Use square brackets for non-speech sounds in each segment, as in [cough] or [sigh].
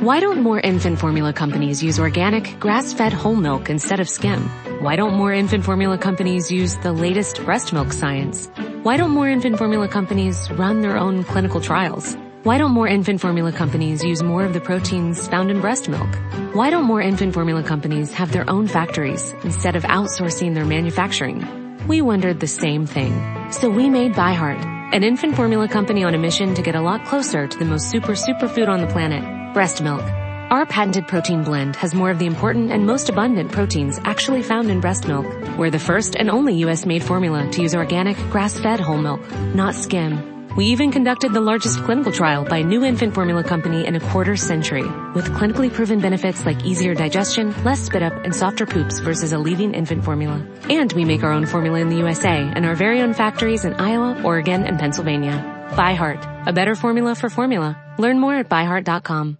Why don't more infant formula companies use organic, grass-fed whole milk instead of skim? Why don't more infant formula companies use the latest breast milk science? Why don't more infant formula companies run their own clinical trials? Why don't more infant formula companies use more of the proteins found in breast milk? Why don't more infant formula companies have their own factories instead of outsourcing their manufacturing? We wondered the same thing. So we made ByHeart, an infant formula company on a mission to get a lot closer to the most super superfood on the planet, breast milk. Our patented protein blend has more of the important and most abundant proteins actually found in breast milk. We're the first and only US made formula to use organic, grass-fed whole milk, not skim. We even conducted the largest clinical trial by a new infant formula company in a quarter century, with clinically proven benefits like easier digestion, less spit up, and softer poops versus a leading infant formula. And we make our own formula in the USA and our very own factories in Iowa, Oregon, and Pennsylvania. ByHeart, a better formula for formula. Learn more at byheart.com.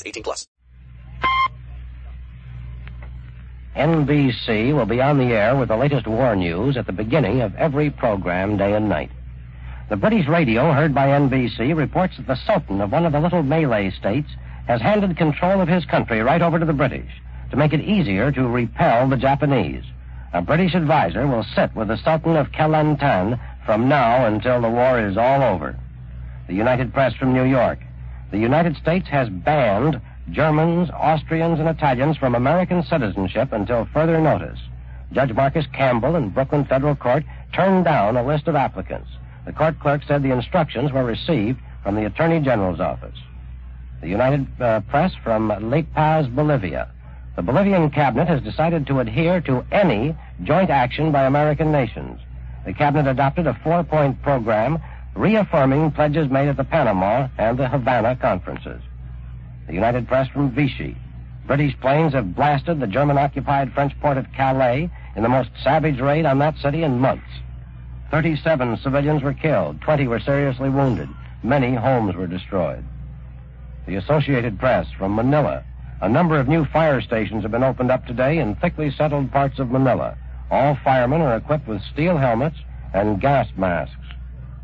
18 plus. NBC will be on the air with the latest war news at the beginning of every program, day and night. The British radio, heard by NBC, reports that the Sultan of one of the little Malay states has handed control of his country right over to the British to make it easier to repel the Japanese. A British advisor will sit with the Sultan of Kelantan from now until the war is all over. The United Press from New York. The United States has banned Germans, Austrians, and Italians from American citizenship until further notice. Judge Marcus Campbell in Brooklyn Federal Court turned down a list of applicants. The court clerk said the instructions were received from the Attorney General's office. The United uh, Press from La Paz, Bolivia. The Bolivian cabinet has decided to adhere to any joint action by American nations. The cabinet adopted a four-point program reaffirming pledges made at the Panama and the Havana conferences. The United Press from Vichy. British planes have blasted the German-occupied French port of Calais in the most savage raid on that city in months. 37 civilians were killed, 20 were seriously wounded, many homes were destroyed. The Associated Press from Manila. A number of new fire stations have been opened up today in thickly settled parts of Manila. All firemen are equipped with steel helmets and gas masks.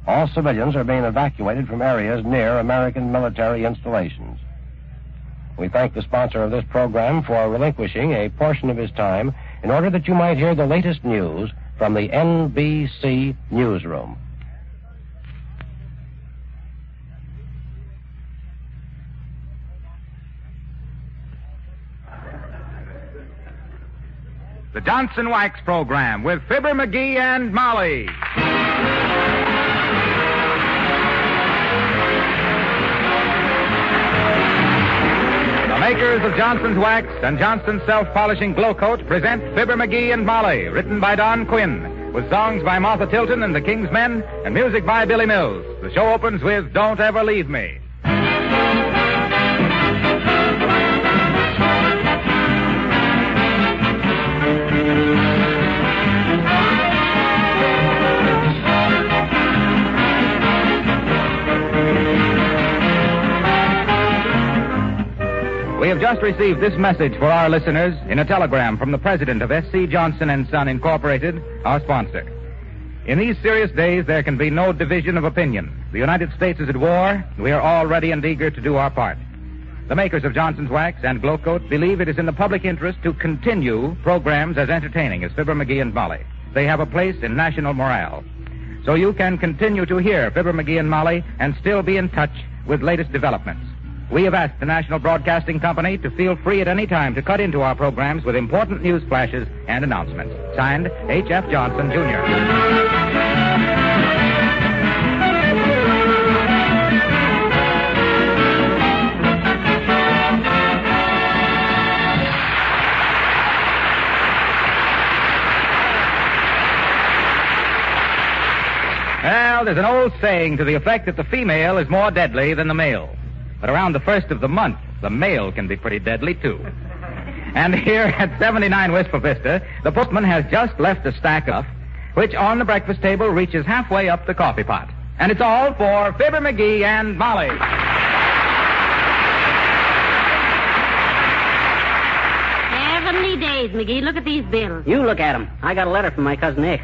All civilians are being evacuated from areas near American military installations. We thank the sponsor of this program for relinquishing a portion of his time in order that you might hear the latest news from the NBC newsroom. The Johnson Wax Program with Fibber McGee and Molly. Makers of Johnson's Wax and Johnson's Self-Polishing Glow Coat present Fibber McGee and Molly, written by Don Quinn, with songs by Martha Tilton and the King's Men, and music by Billy Mills. The show opens with Don't Ever Leave Me. Just received this message for our listeners in a telegram from the president of S.C. Johnson and Son Incorporated, our sponsor. In these serious days, there can be no division of opinion. The United States is at war. We are all ready and eager to do our part. The makers of Johnson's Wax and Glow Coat believe it is in the public interest to continue programs as entertaining as Fibber McGee and Molly. They have a place in national morale. So you can continue to hear Fibber McGee and Molly and still be in touch with latest developments. We have asked the National Broadcasting Company to feel free at any time to cut into our programs with important news flashes and announcements. Signed, H.F. Johnson, Jr. Well, there's an old saying to the effect that the female is more deadly than the male. But around the first of the month, the mail can be pretty deadly, too. And here at 79 Wistful Vista, the postman has just left a stack of, which on the breakfast table reaches halfway up the coffee pot. And it's all for Fibber McGee and Molly. Heavenly days, McGee. Look at these bills. You look at 'em. I got a letter from my cousin Ich.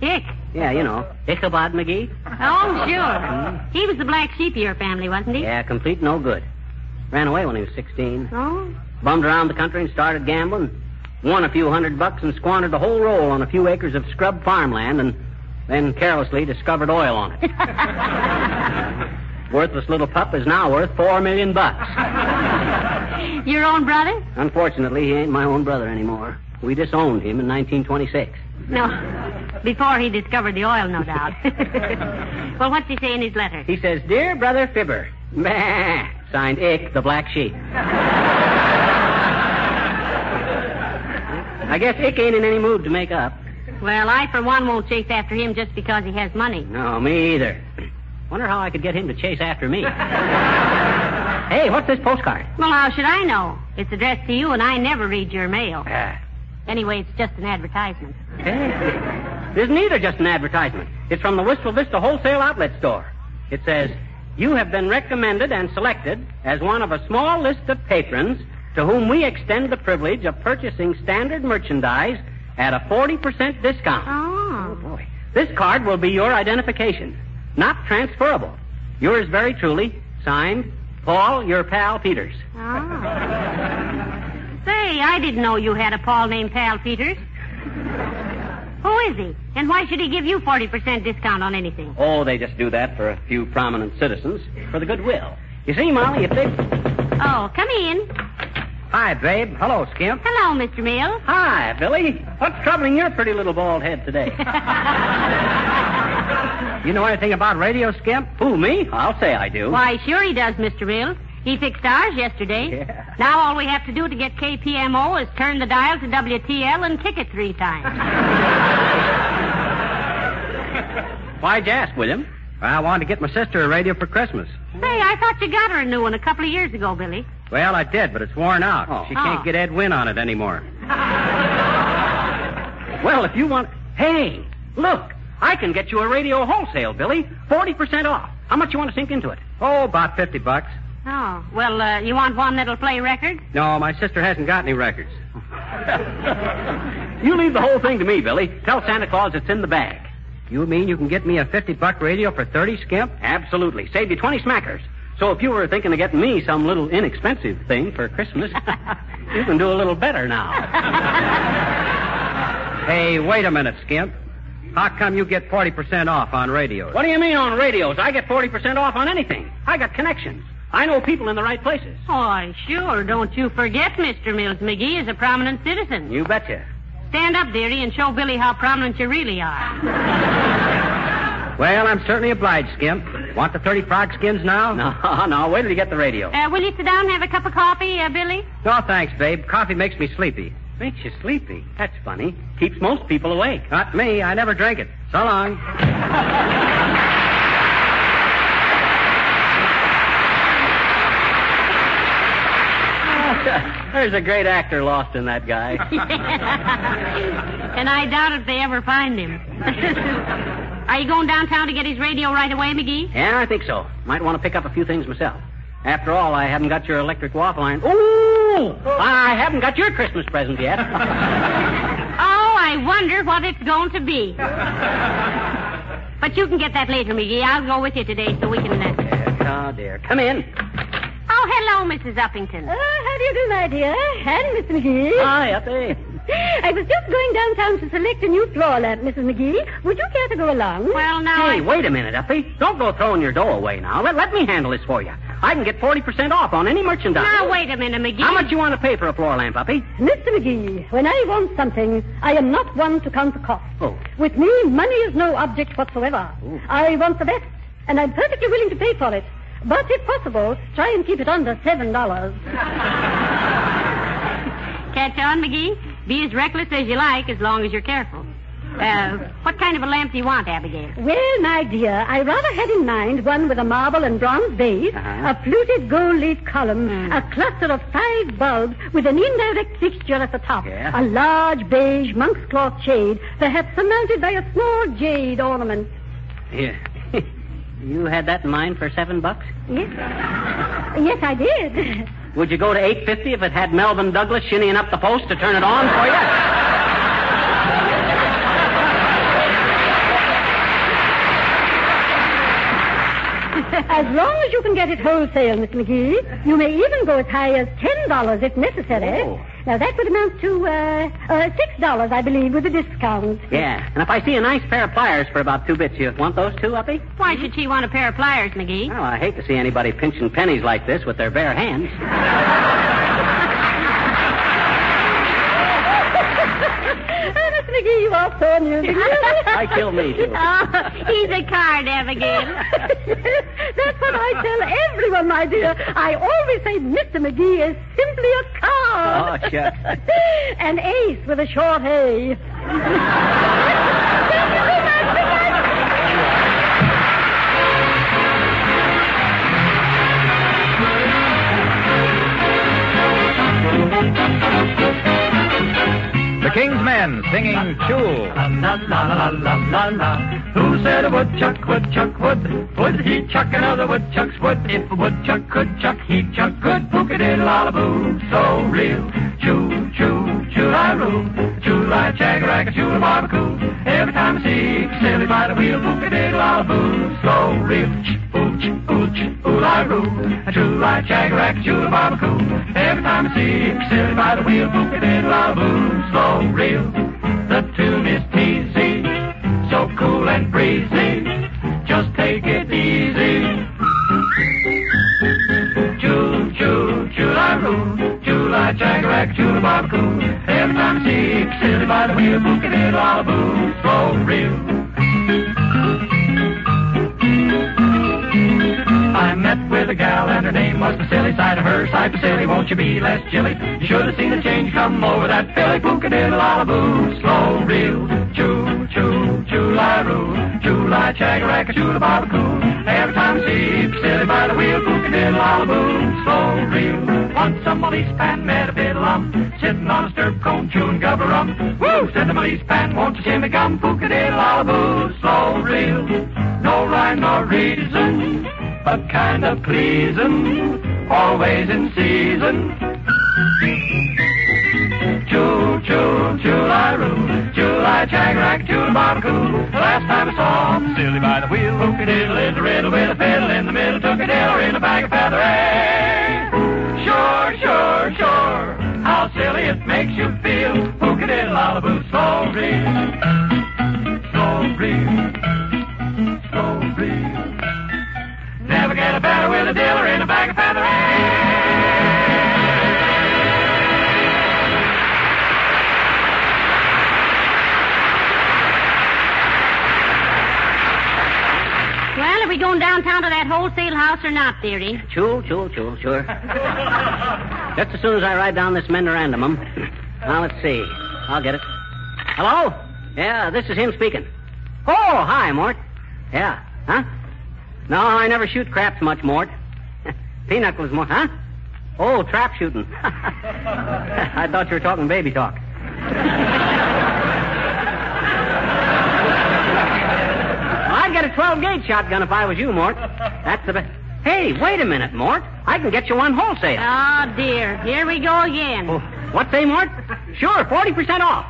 Dick. Yeah, you know. Ichabod McGee. Oh, sure. Mm-hmm. He was the black sheep of your family, wasn't he? Yeah, complete no good. Ran away when he was 16. Oh? Bummed around the country and started gambling. Won a few hundred bucks and squandered the whole roll on a few acres of scrub farmland and then carelessly discovered oil on it. [laughs] Worthless little pup is now worth four million bucks. Your own brother? Unfortunately, he ain't my own brother anymore. We disowned him in 1926. No. Before he discovered the oil, no doubt. [laughs] well, what's he say in his letter? He says, Dear Brother Fibber. Bah. Signed Ick, the black sheep. I guess Ick ain't in any mood to make up. Well, I, for one, won't chase after him just because he has money. No, me either. Wonder how I could get him to chase after me. [laughs] hey, what's this postcard? Well, how should I know? It's addressed to you, and I never read your mail. Ah. Anyway, it's just an advertisement. It isn't either just an advertisement. It's from the Wistful Vista Wholesale Outlet Store. It says, You have been recommended and selected as one of a small list of patrons to whom we extend the privilege of purchasing standard merchandise at a 40% discount. Ah. Oh. boy. This card will be your identification, not transferable. Yours very truly, signed, Paul, your pal Peters. Oh. Say, I didn't know you had a Paul named Pal Peters. [laughs] Who is he? And why should he give you 40% discount on anything? Oh, they just do that for a few prominent citizens, for the goodwill. You see, Molly, if they... Oh, come in. Hi, babe. Hello, Skimp. Hello, Mr. Mills. Hi, Billy. What's troubling your pretty little bald head today? [laughs] you know anything about radio, Skimp? Who, me? I'll say I do. Why, sure he does, Mr. Mills. He fixed ours yesterday. Yeah. Now all we have to do to get KPMO is turn the dial to WTL and kick it three times. Why'd you ask, William? I wanted to get my sister a radio for Christmas. Say, I thought you got her a new one a couple of years ago, Billy. Well, I did, but it's worn out. Oh. She Oh. can't get Ed Wynn on it anymore. [laughs] well, if you want... Hey, look. I can get you a radio wholesale, Billy. 40% off. How much you want to sink into it? Oh, about 50 bucks. Oh, well, uh, you want one that'll play records? No, my sister hasn't got any records. [laughs] you leave the whole thing to me, Billy. Tell Santa Claus it's in the bag. You mean you can get me a 50 buck radio for 30, Skimp? Absolutely. Save you 20 smackers. So if you were thinking of getting me some little inexpensive thing for Christmas, [laughs] you can do a little better now. [laughs] hey, wait a minute, Skimp. How come you get 40% off on radios? What do you mean on radios? I get 40% off on anything. I got connections. I know people in the right places. Oh, sure. Don't you forget, Mr. Mills McGee is a prominent citizen. You betcha. Stand up, dearie, and show Billy how prominent you really are. Well, I'm certainly obliged, Skimp. Want the 30 frog skins now? [laughs] No, no. Wait till you get the radio. Uh, will you sit down and have a cup of coffee, uh, Billy? No, thanks, babe. Coffee makes me sleepy. Makes you sleepy? That's funny. Keeps most people awake. Not me. I never drink it. So long. [laughs] There's a great actor lost in that guy. [laughs] [laughs] and I doubt if they ever find him. [laughs] Are you going downtown to get his radio right away, McGee? Yeah, I think so. Might want to pick up a few things myself. After all, I haven't got your electric waffle iron. Ooh! I haven't got your Christmas present yet. Oh, I wonder what it's going to be. But you can get that later, McGee. I'll go with you today so we can. Uh... oh, dear. Come in. Oh, hello, Mrs. Uppington. Uh, how do you do, my dear? And Mr. McGee. Hi, Uppy. I was just going downtown to select a new floor lamp, Mrs. McGee. Would you care to go along? Well, now. Hey, I... wait a minute, Uppy. Don't go throwing your dough away now. Let, let me handle this for you. I can get 40% off on any merchandise. Now, wait a minute, McGee. How much you want to pay for a floor lamp, Uppy? Mr. McGee, when I want something, I am not one to count the cost. Oh. With me, money is no object whatsoever. I want the best, and I'm perfectly willing to pay for it. But if possible, try and keep it under seven dollars. Catch on, McGee? Be as reckless as you like as long as you're careful. Uh, what kind of a lamp do you want, Abigail? Well, my dear, I rather had in mind one with a marble and bronze base, Uh-huh. a fluted gold leaf column, Hmm. a cluster of five bulbs with an indirect fixture at the top, Yeah. a large beige monk's cloth shade, perhaps surmounted by a small jade ornament. Here. You had that in mind for seven bucks? Yes, yes, I did. Would you go to eight fifty if it had Melvyn Douglas shinnying up the post to turn it on for you? As long as you can get it wholesale, Miss McGee, you may even go as high as ten dollars if necessary. Oh. Now that would amount to uh, uh, six dollars, I believe, with a discount. Yeah. And if I see a nice pair of pliers for about two bits, you want those too, Uppy? Why should she want a pair of pliers, McGee? Well, I hate to see anybody pinching pennies like this with their bare hands. [laughs] McGee, you are so amusing. I kill me, too. [laughs] Oh, he's a card, Abigail. [laughs] That's what I tell everyone, my dear. I always say Mr. McGee is simply a card. Oh, shucks. [laughs] An ace with a short A. King's Men singing Chul. Who said a woodchuck, woodchuck would? Would he chuck another woodchuck's wood? If a woodchuck could chuck, he'd chuck good. Bookadoo, so real. Choo, choo, choo, I roo. Choo, I choo, a barbecue. Every time I see silly by the wheel, bookadoo, so real. I roo. Choo, I chagarack, choo, a barbecue. Every time I see silly by the wheel, bookadoo, so real. The tune is teasy, so cool and breezy. Just take it easy. Choo, choo, choo-la-roo, choo-la, chagarack, choo-la-barbecue. Every time I see silly by the wheel, book-a-diddle-all-boo, so real. I was Vasily. Side of her, side of silly, won't you be less chilly? You should have seen the change come over that Philly. Book-a-diddle-all-boo, slow real. Choo, choo, choo-la-roo, choo-la, chagarack, choo-la-barbecue. Every time I see silly by the wheel, book-a-diddle-all-boo, slow real. Once a police pan met a fiddlum, sitting on a stirp cone chewing gubber rum. Woo! Said the police pan, won't you see me gum? Book-a-diddle-all-boo, slow real. But kind of pleasing, always in season. Choo, choo, choo-la-roo, choo-la, chag-rack, choo-la-barbecue. Last time I saw him, silly by the wheel, hook-a-diddle is a riddle with a fiddle in the middle, took a diddle in a bag of feather. Sure, sure, sure, how silly it makes you feel, hook-a-diddle-all-a-boo, so real, so get with a dealer in a bag of feather Well, are we going downtown to that wholesale house or not, dearie? Choo, choo, choo, sure. Just as soon as I write down this memorandum. Um, now, let's see. I'll get it. Hello? Yeah, this is him speaking. Oh, hi, Mort. Yeah. Huh? No, I never shoot craps much, Mort. [laughs] Pinocchio's Mort. Huh? Oh, trap shooting. [laughs] I thought you were talking baby talk. [laughs] I'd get a 12 gauge shotgun if I was you, Mort. That's the best. Hey, wait a minute, Mort. I can get you one wholesale. Oh, dear. Here we go again. Oh, what say, Mort? Sure, 40% off.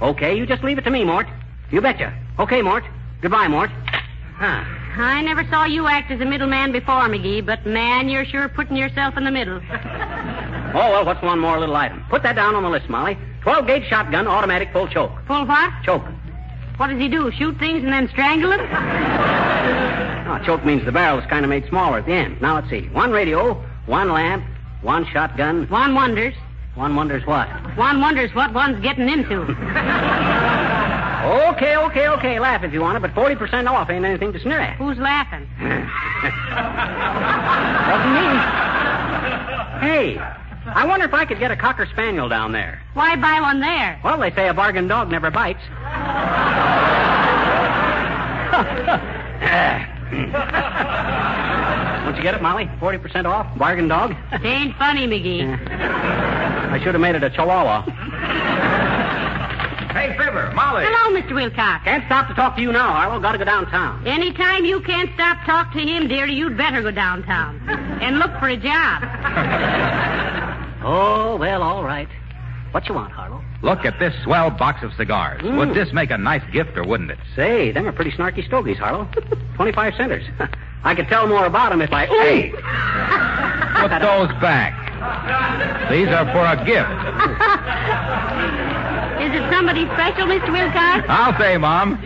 Okay, you just leave it to me, Mort. You betcha. Okay, Mort. Goodbye, Mort. Huh. I never saw you act as a middleman before, McGee, but man, you're sure putting yourself in the middle. [laughs] Oh, well, what's one more little item? Put that down on the list, Molly. 12 gauge shotgun, automatic full choke. Full what? Choke. What does he do? Shoot things and then strangle them? [laughs] Oh, choke means the barrel is kind of made smaller at the end. Now, let's see. One radio, one lamp, one shotgun. One wonders. One wonders what? One wonders what one's getting into. [laughs] Okay, okay, okay. Laugh if you want it, but 40% off ain't anything to sneer at. Who's laughing? [laughs] Wasn't me. Hey, I wonder if I could get a cocker spaniel down there. Why buy one there? Well, they say a bargain dog never bites. Don't you get it, Molly? 40% off? Bargain dog? It ain't funny, McGee. [laughs] I should have made it a chihuahua. Hey, Fibber, Molly. Hello, Mr. Wilcox. Can't stop to talk to you now, Harlow. Gotta go downtown. Anytime you can't stop talk to him, dearie, you'd better go downtown [laughs] and look for a job. [laughs] Oh, well, all right. What you want, Harlow? Look at this swell box of cigars. Mm. Would this make a nice gift or wouldn't it? Say, them are pretty snarky stogies, Harlow. [laughs] 25 centers. I could tell more about them if I... Hey! Put those back. These are for a gift. Is it somebody special, Mr. Wilcox? I'll say, Mom.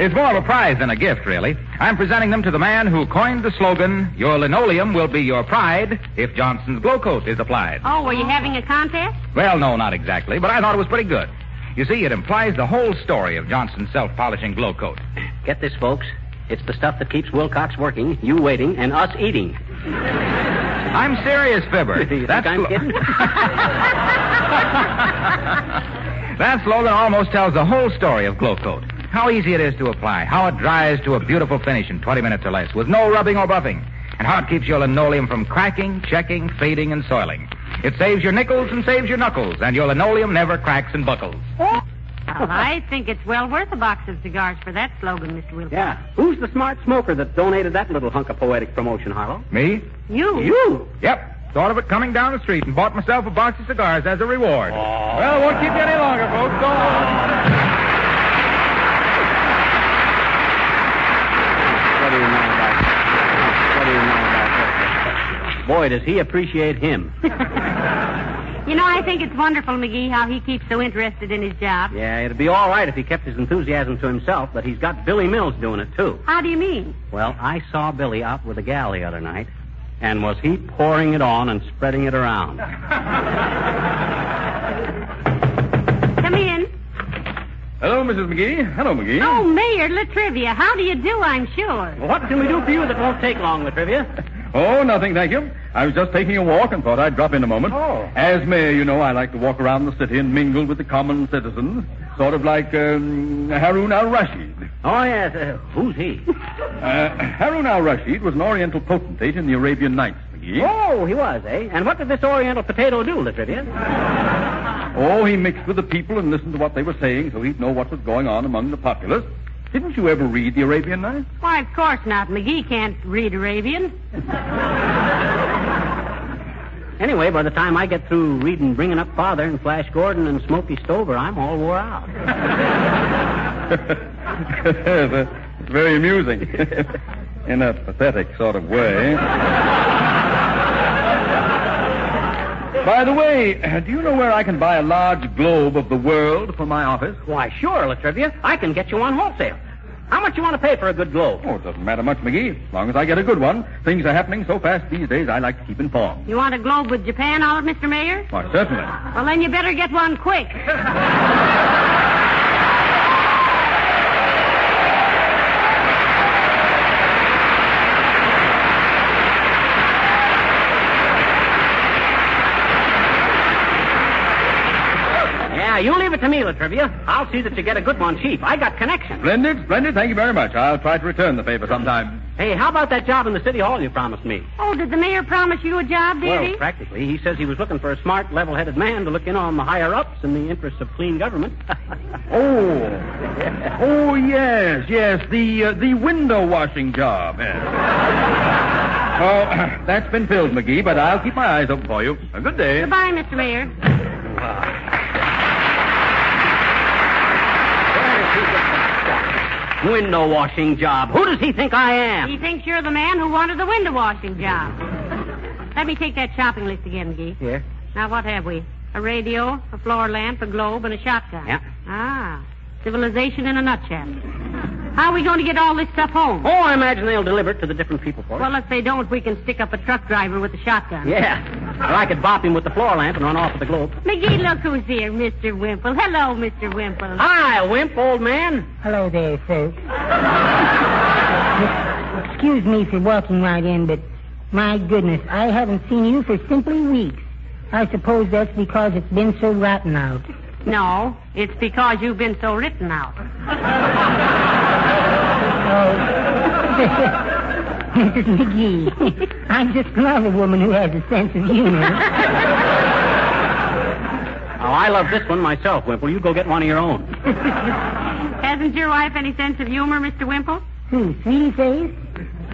It's more of a prize than a gift, really. I'm presenting them to the man who coined the slogan, Your linoleum will be your pride if Johnson's Glow Coat is applied. Oh, were you having a contest? Well, no, not exactly, but I thought it was pretty good. You see, it implies the whole story of Johnson's self-polishing Glow Coat. Get this, folks. It's the stuff that keeps Wilcox working, you waiting, and us eating. I'm serious, Fibber. [laughs] You think That's I'm slo- kidding? [laughs] [laughs] that slogan almost tells the whole story of Glow Coat. How easy it is to apply, how it dries to a beautiful finish in 20 minutes or less, with no rubbing or buffing, and how it keeps your linoleum from cracking, checking, fading, and soiling. It saves your nickels and saves your knuckles, and your linoleum never cracks and buckles. Well, I think it's well worth a box of cigars for that slogan, Mr. Wilcox. Yeah. Who's the smart smoker that donated that little hunk of poetic promotion, Harlow? Me? You? You? Yep. Thought of it coming down the street and bought myself a box of cigars as a reward. Well, won't keep you any longer, folks. Go on. What do you know about What do you know about that? Boy, does he appreciate him. [laughs] You know, I think it's wonderful, McGee, how he keeps so interested in his job. Yeah, it'd be all right if he kept his enthusiasm to himself, but he's got Billy Mills doing it, too. How do you mean? Well, I saw Billy out with a gal the other night, and was he pouring it on and spreading it around? Come in. Hello, Mrs. McGee. Hello, McGee. Oh, Mayor La Trivia, how do you do, I'm sure? Well, what can we do for you that won't take long, La Trivia? Oh, nothing, thank you. I was just taking a walk and thought I'd drop in a moment. Oh. As mayor, you know, I like to walk around the city and mingle with the common citizens, sort of like um, Harun al-Rashid. Oh, yes. Uh, who's he? [laughs] Uh, Harun al-Rashid was an Oriental potentate in the Arabian Nights, McGee. Oh, he was, eh? And what did this Oriental potato do, La Trivia? Oh, he mixed with the people and listened to what they were saying so he'd know what was going on among the populace. Didn't you ever read the Arabian Nights? Why, of course not. McGee can't read Arabian. Anyway, by the time I get through reading Bringing Up Father and Flash Gordon and Smokey Stover, I'm all wore out. it's [laughs] very amusing. [laughs] In a pathetic sort of way. By the way, uh, do you know where I can buy a large globe of the world for my office? Why, sure, La Trivia. I can get you on wholesale. How much you want to pay for a good globe? Oh, it doesn't matter much, McGee. As long as I get a good one. Things are happening so fast these days, I like to keep informed. You want a globe with Japan on it, Mr. Mayor? Why, certainly. Well, then you better get one quick. [laughs] you leave it to me, La Trivia. I'll see that you get a good one cheap. I got connections. Splendid, splendid. Thank you very much. I'll try to return the favor sometime. Hey, how about that job in the city hall you promised me? Oh, did the mayor promise you a job, did Well, he? practically. He says he was looking for a smart, level-headed man to look in on the higher-ups in the interests of clean government. [laughs] Oh, oh yes, yes, the uh, the window washing job. Yes. [laughs] oh, [clears throat] that's been filled, McGee, but I'll keep my eyes open for you. A good day. Goodbye, Mr. Mayor. Window washing job. Who does he think I am? He thinks you're the man who wanted the window washing job. Let me take that shopping list again, Gee. Here. Now, what have we? A radio, a floor lamp, a globe, and a shotgun. Yeah. Ah, civilization in a nutshell. How are we going to get all this stuff home? Oh, I imagine they'll deliver it to the different people for us. Well, if they don't, we can stick up a truck driver with a shotgun. Yeah. Or I could bop him with the floor lamp and run off with the globe. McGee, look who's here, Mr. Wimple. Hello, Mr. Wimple. Hi, Wimp, old man. Hello there, folks. Excuse me for walking right in, but my goodness, I haven't seen you for simply weeks. I suppose that's because it's been so rotten out. No, it's because you've been so written out. Oh. [laughs] Mrs. McGee, I just love a woman who has a sense of humor. [laughs] Oh, I love this one myself, Wimple. You go get one of your own. [laughs] Hasn't your wife any sense of humor, Mr. Wimple? Who, Sweetie Face?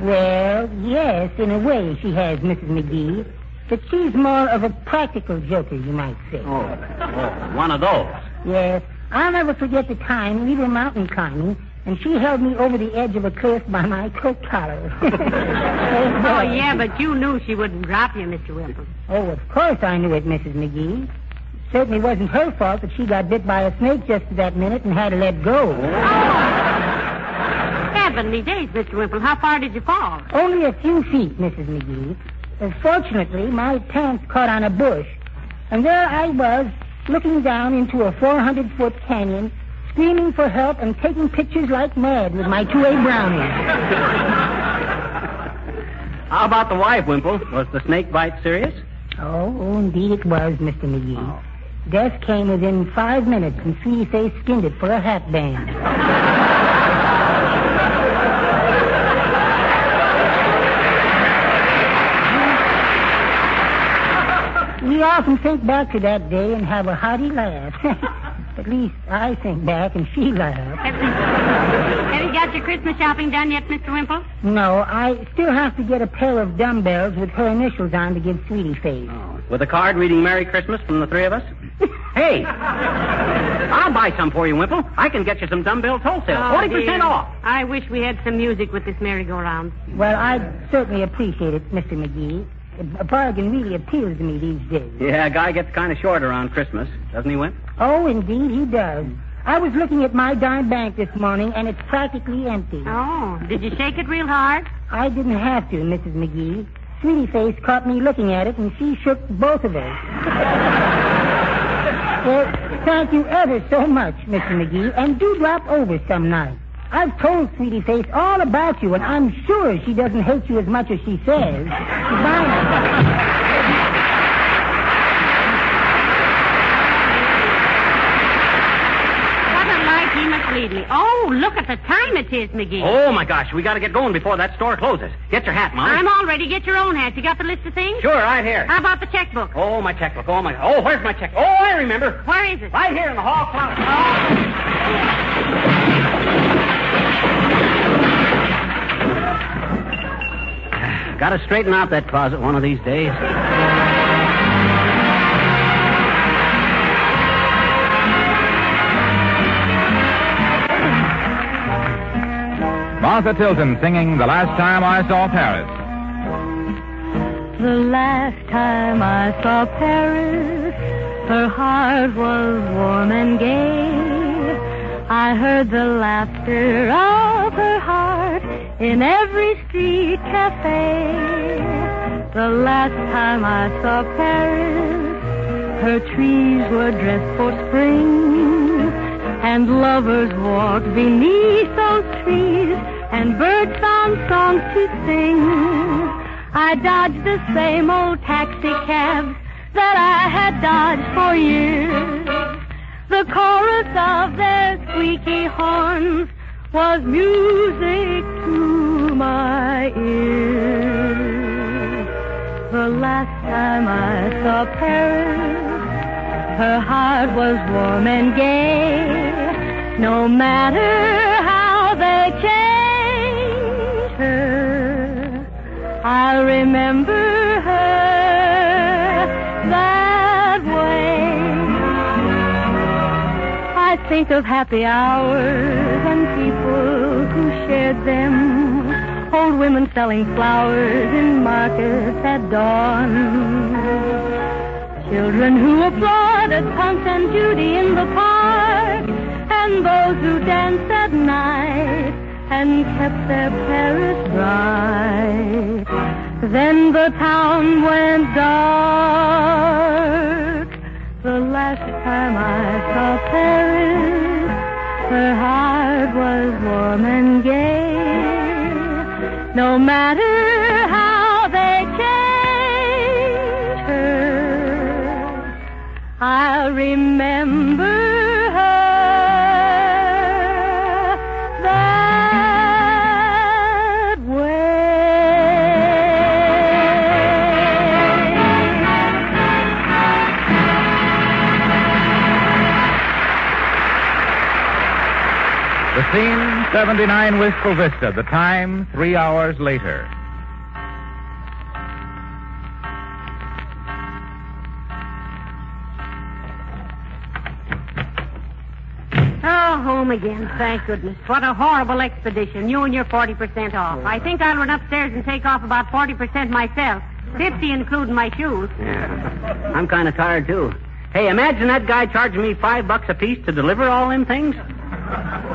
Well, yes, in a way she has, Mrs. McGee. But she's more of a practical joker, you might say. Oh, oh one of those. Yes. I'll never forget the time we were mountain climbing, and she held me over the edge of a cliff by my [laughs] coat collar. [laughs] Oh, yeah, but you knew she wouldn't drop you, Mr. Wimple. Oh, of course I knew it, Mrs. McGee. Certainly wasn't her fault that she got bit by a snake just at that minute and had to let go. Heavenly days, Mr. Wimple. How far did you fall? Only a few feet, Mrs. McGee. Uh, fortunately, my pants caught on a bush, and there I was, looking down into a 400-foot canyon, screaming for help and taking pictures like mad with my 2A brownie. [laughs] How about the wife, Wimple? Was the snake bite serious? Oh, oh, indeed it was, Mr. McGee. Oh. Death came within five minutes, and Sweetie Face skinned it for a hat band. [laughs] We often think back to that day and have a hearty laugh. [laughs] At least I think back and she laughs. Have you got your Christmas shopping done yet, Mr. Wimple? No, I still have to get a pair of dumbbells with her initials on to give Sweetie Face. Oh, with a card reading Merry Christmas from the three of us? [laughs] hey! I'll buy some for you, Wimple. I can get you some dumbbells wholesale. Ah, oh, 40% dear. off. I wish we had some music with this merry-go-round. Well, I'd certainly appreciate it, Mr. McGee. A bargain really appeals to me these days. Yeah, a guy gets kind of short around Christmas, doesn't he, Wimp? Oh, indeed he does. I was looking at my dime bank this morning, and it's practically empty. Oh, did you shake it real hard? I didn't have to, Mrs. McGee. Sweetie Face caught me looking at it, and she shook both of us. [laughs] well, thank you ever so much, Mr. McGee, and do drop over some night. I've told Sweetie Face all about you, and I'm sure she doesn't hate you as much as she says. Goodbye. What a life he me. Oh, look at the time it is, McGee. Oh, my gosh, we got to get going before that store closes. Get your hat, Molly. I'm all ready. Get your own hat. You got the list of things? Sure, right here. How about the checkbook? Oh, my checkbook. Oh, my. Oh, where's my check? Oh, I remember. Where is it? Right here in the hall closet. Got to straighten out that closet one of these days. Martha Tilton singing The Last Time I Saw Paris. The last time I saw Paris, her heart was warm and gay. I heard the laughter of her heart in every street cafe. The last time I saw Paris, her trees were dressed for spring, and lovers walked beneath those trees, and birds found songs to sing. I dodged the same old taxi cabs that I had dodged for years. The chorus of their squeaky horns was music to my ears. The last time I saw Paris, her heart was warm and gay. No matter I'll remember her that way. I think of happy hours and people who shared them. Old women selling flowers in markets at dawn. Children who applauded Punch and Judy in the park. And those who danced at night and kept their Paris bright. Then the town went dark. The last time I saw Paris, her heart was warm and gay. No matter how they changed her, I'll remember 79 Wistful Vista. The time, three hours later. Oh, home again. Thank goodness. What a horrible expedition. You and your 40% off. I think I'll run upstairs and take off about 40% myself. 50 including my shoes. Yeah. I'm kind of tired, too. Hey, imagine that guy charging me five bucks a piece to deliver all them things.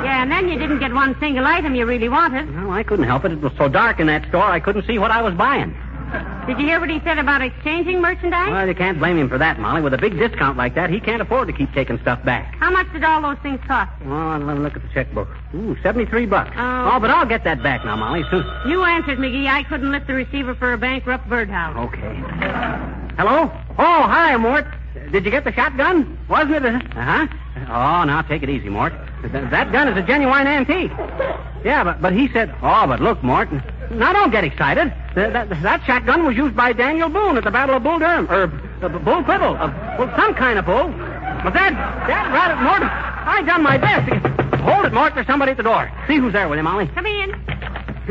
Yeah, and then you didn't get one single item you really wanted. Well, I couldn't help it. It was so dark in that store, I couldn't see what I was buying. Did you hear what he said about exchanging merchandise? Well, you can't blame him for that, Molly. With a big discount like that, he can't afford to keep taking stuff back. How much did all those things cost? Well, let me look at the checkbook. Ooh, 73 bucks. Oh. oh but I'll get that back now, Molly, soon. You answered, McGee. I couldn't lift the receiver for a bankrupt birdhouse. Okay. Hello? Oh, hi, Mort. Did you get the shotgun? Wasn't it? a... Uh huh. Oh, now take it easy, Mort. Th- that gun is a genuine antique. Yeah, but but he said, oh, but look, Mort. Now don't get excited. Th- that, that shotgun was used by Daniel Boone at the Battle of Bull Durham, or uh, Bull Quibble, uh, well, some kind of bull. But that that rabbit, Mort, I done my best. Hold it, Mort. There's somebody at the door. See who's there with him, Molly. Come in.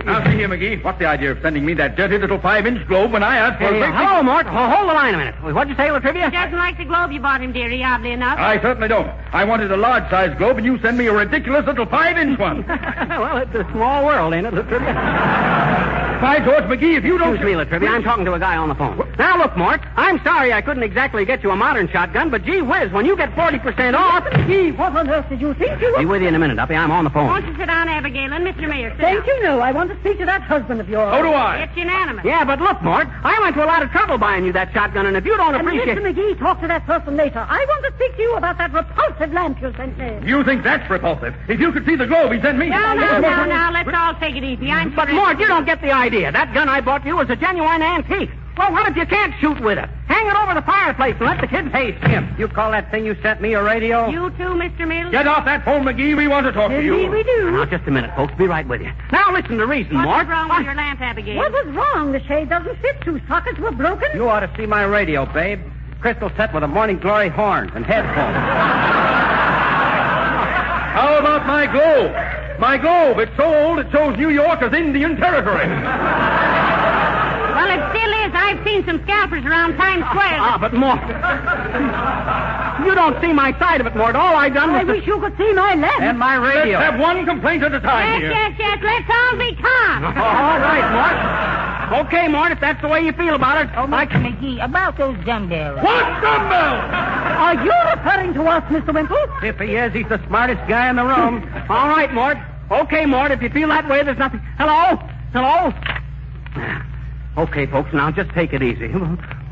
Now, see here, McGee. What's the idea of sending me that dirty little five-inch globe when I asked for Hey, a big... hello, Mort. Ho- hold the line a minute. What'd you say, La Trivia? He doesn't like the globe you bought him, dearie, oddly enough. I certainly don't. I wanted a large-sized globe, and you send me a ridiculous little five-inch one. [laughs] well, it's a small world, ain't it, La Trivia? By George McGee, if you don't... Excuse me, La Trivia. I'm talking to a guy on the phone. Now, look, Mort. I'm sorry I couldn't exactly get you a modern shotgun, but gee whiz, when you get 40% off... Gee, what on earth did you think you were. Be with you in a minute, Uppy. I'm on the phone. Won't you sit down, Abigail, and Mr. Mayor, sit Thank down. you, no. I want to speak to that husband of yours. So do I. It's unanimous. Yeah, but look, Mort, I went to a lot of trouble buying you that shotgun, and if you don't And appreciate... Mr. McGee, talk to that person later. I want to speak to you about that repulsive lamp you sent me. You think that's repulsive. If you could see the globe he sent me... Now, now, now, now, let's all take it easy. I'm But, sure- Mort, you don't get the idea. That gun I bought you was a genuine antique. Well, what if you can't shoot with it? Hang it over the fireplace and let the kids... Hey, Skip, you call that thing you sent me a radio? You too, Mr. Mills? Get off that phone, McGee. We want to talk to you. Indeed we do. Now, just a minute, folks. Be right with you. Now, listen to reason, Mark. What's Mort. wrong with your lamp, Abigail? What was wrong? The shade doesn't fit. Two sockets were broken. You ought to see my radio, babe. Crystal set with a Morning Glory horn and headphones. [laughs] How about my globe? My globe. It's so old it shows New York as Indian territory. Well, it still is. I've seen some scalpers around Times Square. ah, but Mort. you don't see my side of it, Mort. All I've done was... I to- wish you could see my lamp. And my radio. Let's have one complaint at a time yes, here. yes, yes. Let's all be calm. [laughs] all right, Mort. Okay, Mort, if that's the way you feel about it. Oh, I Mr. McGee, about those dumbbells. What dumbbell? Are you referring to us, Mr. Wimple? If he is, he's the smartest guy in the room. All right, Mort. Okay, Mort, if you feel that way, there's nothing. Hello? Hello? Okay, folks, now just take it easy. [laughs]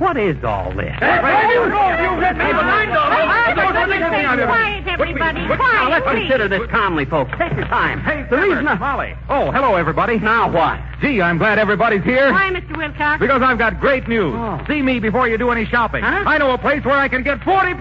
What is all this? Hey, you go. You get me behind all Quiet, this. Don't you think anything of it. quiet, everybody. Quiet, Now, let's please. consider this calmly, folks. Take your time. Hey, the reason I... Molly. Oh, hello, everybody. Now what? Gee, I'm glad everybody's here. Why, Mr. Wilcox? Because I've got great news. Oh. See me before you do any shopping. Huh? I know a place where I can get 40%.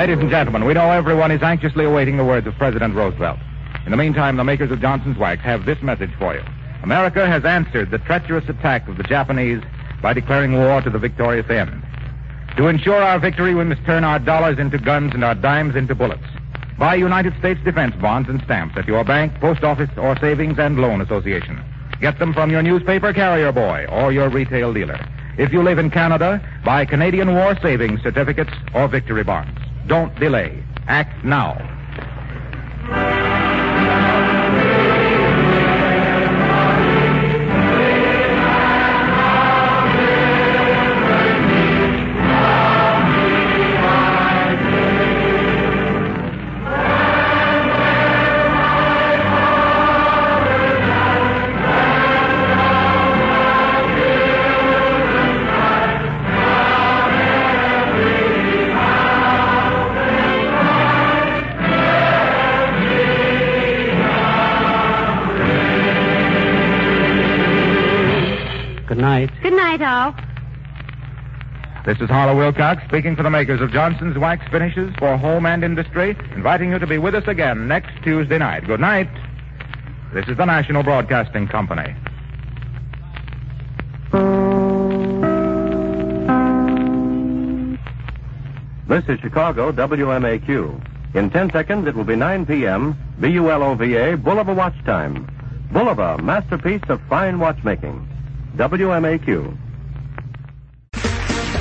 Ladies and gentlemen, we know everyone is anxiously awaiting the words of President Roosevelt. In the meantime, the makers of Johnson's Wax have this message for you. America has answered the treacherous attack of the Japanese by declaring war to the victorious end. To ensure our victory, we must turn our dollars into guns and our dimes into bullets. Buy United States defense bonds and stamps at your bank, post office, or savings and loan association. Get them from your newspaper carrier boy or your retail dealer. If you live in Canada, buy Canadian War Savings certificates or victory bonds. Don't delay. Act now. This is Harlow Wilcox speaking for the makers of Johnson's Wax Finishes for Home and Industry, inviting you to be with us again next Tuesday night. Good night. This is the National Broadcasting Company. This is Chicago WMAQ. In 10 seconds, it will be 9 p.m. B-U-L-O-V-A, Bulova Watch Time. Bulova, masterpiece of fine watchmaking. WMAQ.